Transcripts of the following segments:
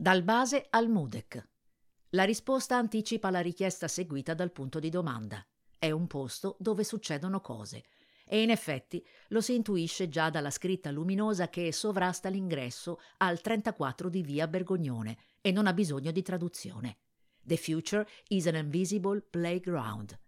Dal base al Mudec. La risposta anticipa la richiesta seguita dal punto di domanda. È un posto dove succedono cose. E in effetti lo si intuisce già dalla scritta luminosa che sovrasta l'ingresso al 34 di via Bergognone e non ha bisogno di traduzione. The future is an invisible playground.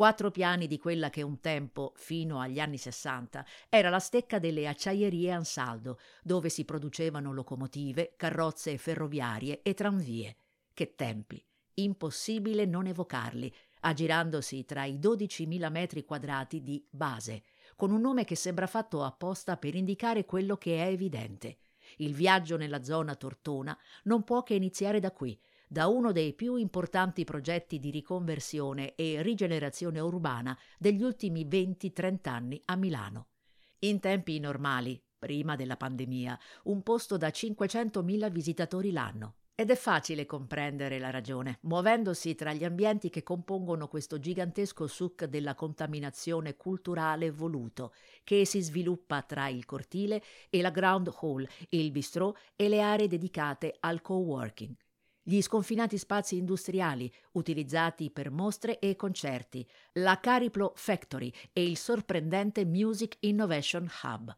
Quattro piani di quella che un tempo, fino agli anni Sessanta, era la stecca delle acciaierie Ansaldo, dove si producevano locomotive, carrozze ferroviarie e tranvie. Che tempi! Impossibile non evocarli, aggirandosi tra i 12.000 metri quadrati di base, con un nome che sembra fatto apposta per indicare quello che è evidente. Il viaggio nella zona Tortona non può che iniziare da qui, da uno dei più importanti progetti di riconversione e rigenerazione urbana degli ultimi 20-30 anni a Milano. In tempi normali, prima della pandemia, un posto da 500.000 visitatori l'anno. Ed è facile comprendere la ragione, muovendosi tra gli ambienti che compongono questo gigantesco suc della contaminazione culturale voluto, che si sviluppa tra il cortile e la ground hall, il bistrò e le aree dedicate al co-working gli sconfinati spazi industriali utilizzati per mostre e concerti, la Cariplo Factory e il sorprendente Music Innovation Hub.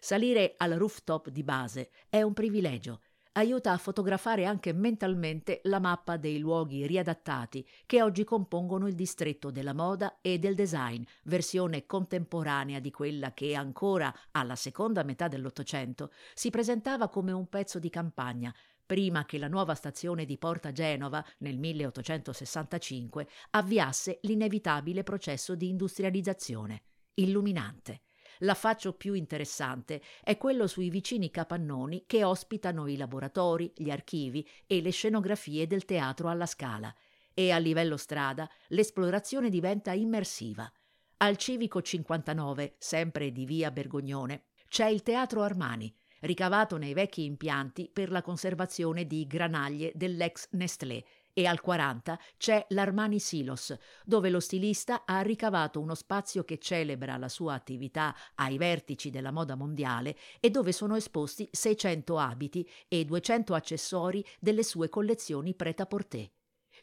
Salire al rooftop di base è un privilegio. Aiuta a fotografare anche mentalmente la mappa dei luoghi riadattati che oggi compongono il distretto della moda e del design, versione contemporanea di quella che ancora alla seconda metà dell'Ottocento si presentava come un pezzo di campagna, prima che la nuova stazione di Porta Genova, nel 1865, avviasse l'inevitabile processo di industrializzazione. Illuminante. L'affaccio più interessante è quello sui vicini capannoni che ospitano i laboratori, gli archivi e le scenografie del teatro alla Scala. E a livello strada l'esplorazione diventa immersiva. Al Civico 59, sempre di via Bergognone, c'è il Teatro Armani, ricavato nei vecchi impianti per la conservazione di granaglie dell'ex Nestlé, e al 40 c'è l'Armani Silos, dove lo stilista ha ricavato uno spazio che celebra la sua attività ai vertici della moda mondiale e dove sono esposti 600 abiti e 200 accessori delle sue collezioni prêt-à-porter.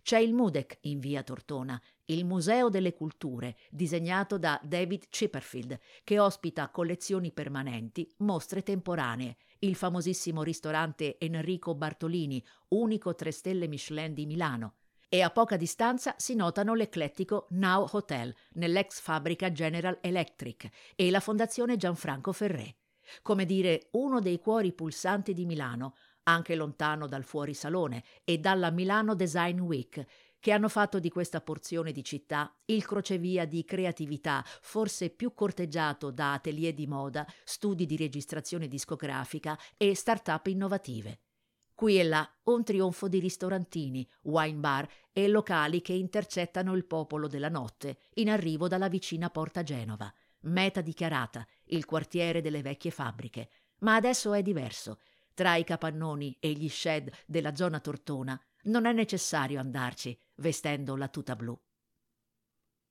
C'è il Mudec in via Tortona, il Museo delle Culture, disegnato da David Chipperfield, che ospita collezioni permanenti, mostre temporanee, il famosissimo ristorante Enrico Bartolini, unico tre stelle Michelin di Milano, e a poca distanza si notano l'eclettico Now Hotel nell'ex fabbrica General Electric e la Fondazione Gianfranco Ferré. Come dire, uno dei cuori pulsanti di Milano, anche lontano dal fuorisalone e dalla Milano Design Week, che hanno fatto di questa porzione di città il crocevia di creatività, forse più corteggiato da atelier di moda, studi di registrazione discografica e start-up innovative. Qui e là un trionfo di ristorantini, wine bar e locali che intercettano il popolo della notte in arrivo dalla vicina Porta Genova, meta dichiarata, il quartiere delle vecchie fabbriche. Ma adesso è diverso. Tra i capannoni e gli shed della zona Tortona non è necessario andarci vestendo la tuta blu.